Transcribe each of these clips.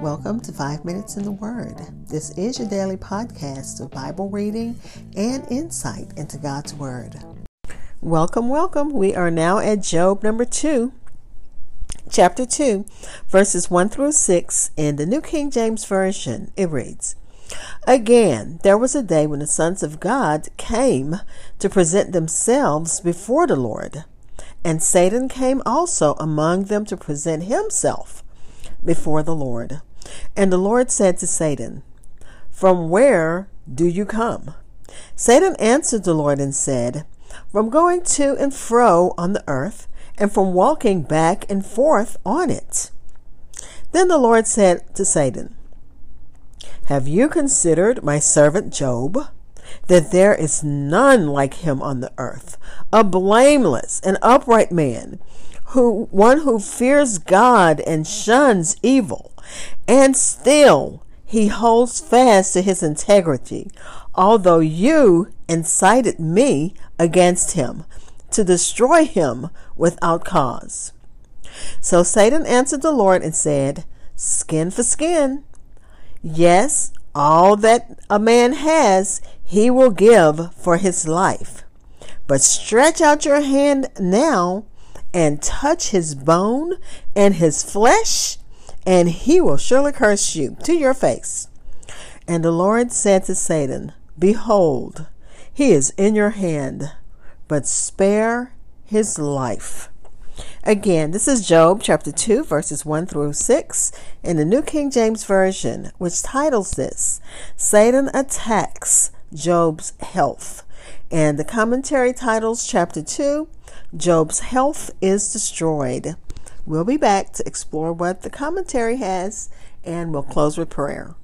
Welcome to Five Minutes in the Word. This is your daily podcast of Bible reading and insight into God's Word. Welcome, welcome. We are now at Job number 2, chapter 2, verses 1 through 6 in the New King James Version. It reads, Again, there was a day when the sons of God came to present themselves before the Lord, and Satan came also among them to present himself before the Lord. And the Lord said to Satan, From where do you come? Satan answered the Lord and said, From going to and fro on the earth, and from walking back and forth on it. Then the Lord said to Satan, Have you considered my servant Job? That there is none like him on the earth, a blameless and upright man who one who fears God and shuns evil, and still he holds fast to his integrity, although you incited me against him to destroy him without cause. So Satan answered the Lord and said, Skin for skin. Yes, all that a man has, he will give for his life. But stretch out your hand now and touch his bone and his flesh, and he will surely curse you to your face. And the Lord said to Satan, Behold, he is in your hand, but spare his life. Again, this is Job chapter 2, verses 1 through 6 in the New King James Version, which titles this Satan Attacks Job's Health. And the commentary titles chapter 2 Job's health is destroyed. We'll be back to explore what the commentary has, and we'll close with prayer.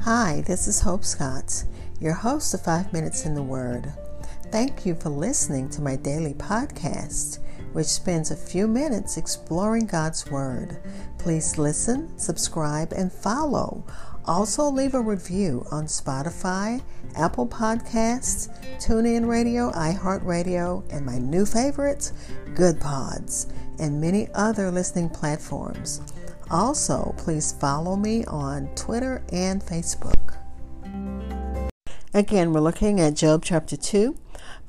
Hi, this is Hope Scott, your host of Five Minutes in the Word. Thank you for listening to my daily podcast, which spends a few minutes exploring God's Word. Please listen, subscribe, and follow also, leave a review on Spotify, Apple Podcasts, TuneIn Radio, iHeartRadio, and my new favorites, Goodpods, and many other listening platforms. Also, please follow me on Twitter and Facebook. Again, we're looking at Job chapter 2,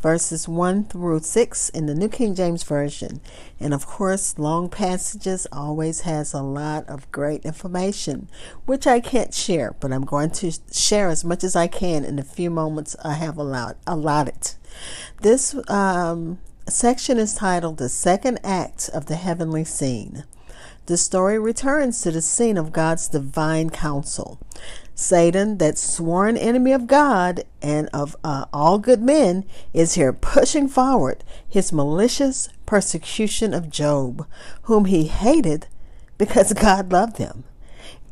verses 1 through 6 in the New King James Version. And of course, long passages always has a lot of great information, which I can't share, but I'm going to share as much as I can in the few moments I have allowed allotted. This um, section is titled The Second Act of the Heavenly Scene. The story returns to the scene of God's divine counsel. Satan, that sworn enemy of God and of uh, all good men, is here pushing forward his malicious persecution of Job, whom he hated because God loved him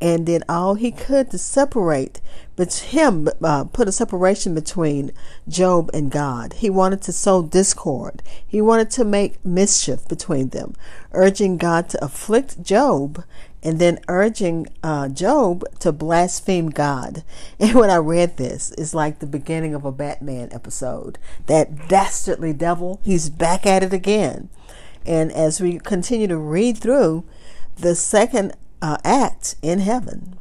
and did all he could to separate but him uh, put a separation between Job and God. He wanted to sow discord. He wanted to make mischief between them, urging God to afflict Job and then urging uh, Job to blaspheme God. And when I read this, it's like the beginning of a Batman episode. That dastardly devil, he's back at it again. And as we continue to read through the second uh, act in heaven,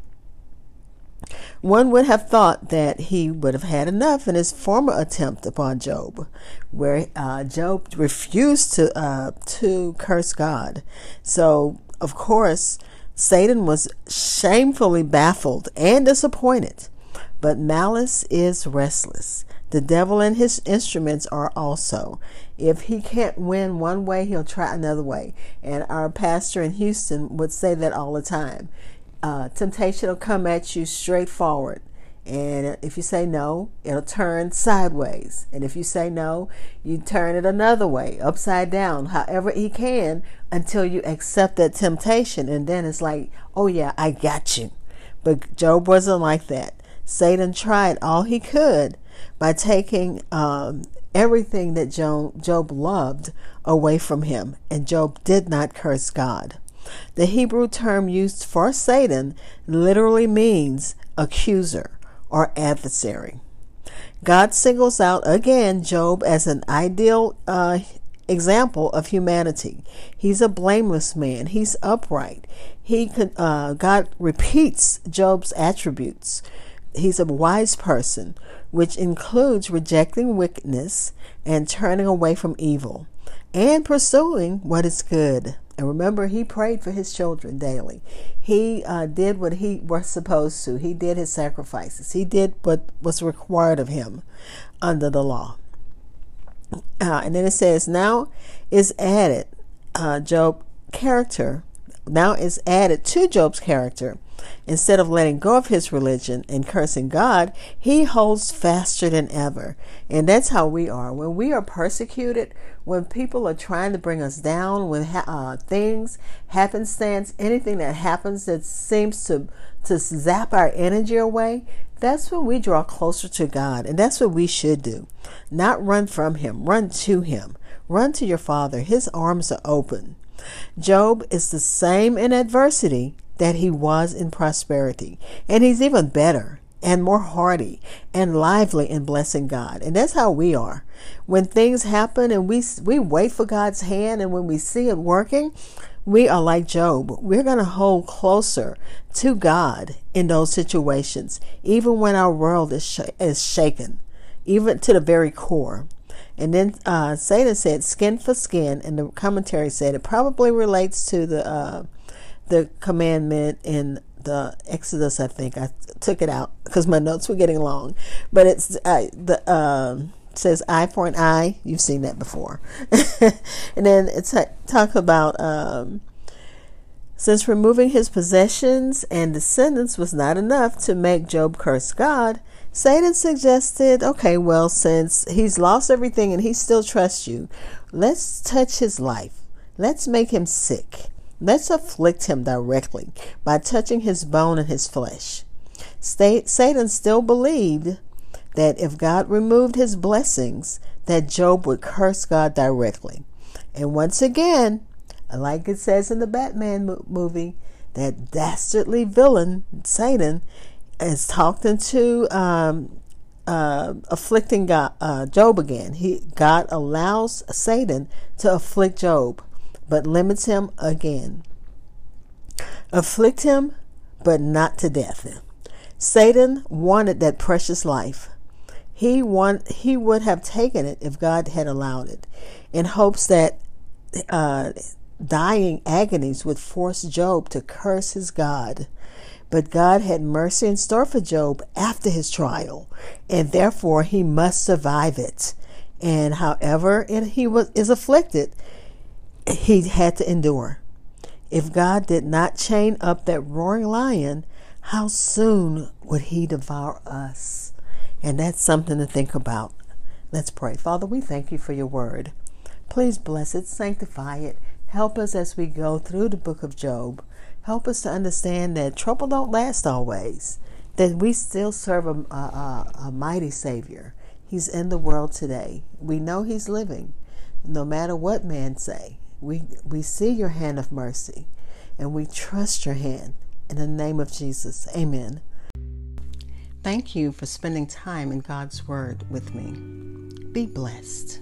one would have thought that he would have had enough in his former attempt upon Job, where uh, Job refused to uh, to curse God. So, of course, Satan was shamefully baffled and disappointed. But malice is restless. The devil and his instruments are also. If he can't win one way, he'll try another way. And our pastor in Houston would say that all the time. Uh, temptation will come at you straightforward. And if you say no, it'll turn sideways. And if you say no, you turn it another way, upside down, however he can, until you accept that temptation. And then it's like, oh yeah, I got you. But Job wasn't like that. Satan tried all he could by taking um, everything that Job, Job loved away from him. And Job did not curse God. The Hebrew term used for Satan literally means accuser or adversary. God singles out again Job as an ideal uh, example of humanity. He's a blameless man. He's upright. He could, uh, God repeats Job's attributes. He's a wise person, which includes rejecting wickedness and turning away from evil and pursuing what is good. And remember, he prayed for his children daily. He uh, did what he was supposed to. He did his sacrifices. He did what was required of him under the law. Uh, and then it says, now is added uh, Job character. Now is added to Job's character Instead of letting go of his religion and cursing God, he holds faster than ever. And that's how we are. When we are persecuted, when people are trying to bring us down, when uh, things, happenstance, anything that happens that seems to, to zap our energy away, that's when we draw closer to God. And that's what we should do. Not run from Him, run to Him. Run to your Father. His arms are open. Job is the same in adversity that he was in prosperity. And he's even better and more hearty and lively in blessing God. And that's how we are. When things happen and we we wait for God's hand and when we see it working, we are like Job. We're going to hold closer to God in those situations, even when our world is sh- is shaken, even to the very core. And then uh, Satan said, "Skin for skin," and the commentary said it probably relates to the uh, the commandment in the Exodus. I think I took it out because my notes were getting long, but it's uh, the um, says eye for an eye. You've seen that before, and then it's talk about um, since removing his possessions and descendants was not enough to make Job curse God. Satan suggested, okay, well, since he's lost everything and he still trusts you, let's touch his life. Let's make him sick. Let's afflict him directly by touching his bone and his flesh. Satan still believed that if God removed his blessings, that Job would curse God directly. And once again, like it says in the Batman movie, that dastardly villain, Satan, is talked into um, uh, afflicting God, uh, Job again. He God allows Satan to afflict Job but limits him again. Afflict him, but not to death. Satan wanted that precious life. He want, he would have taken it if God had allowed it, in hopes that uh, dying agonies would force Job to curse his God. But God had mercy in store for Job after his trial, and therefore he must survive it. And however it, he was is afflicted, he had to endure. If God did not chain up that roaring lion, how soon would he devour us? And that's something to think about. Let's pray. Father, we thank you for your word. Please bless it, sanctify it. Help us as we go through the book of Job. Help us to understand that trouble don't last always, that we still serve a, a, a mighty Savior. He's in the world today. We know He's living, no matter what man say. We, we see your hand of mercy and we trust your hand. In the name of Jesus, amen. Thank you for spending time in God's Word with me. Be blessed.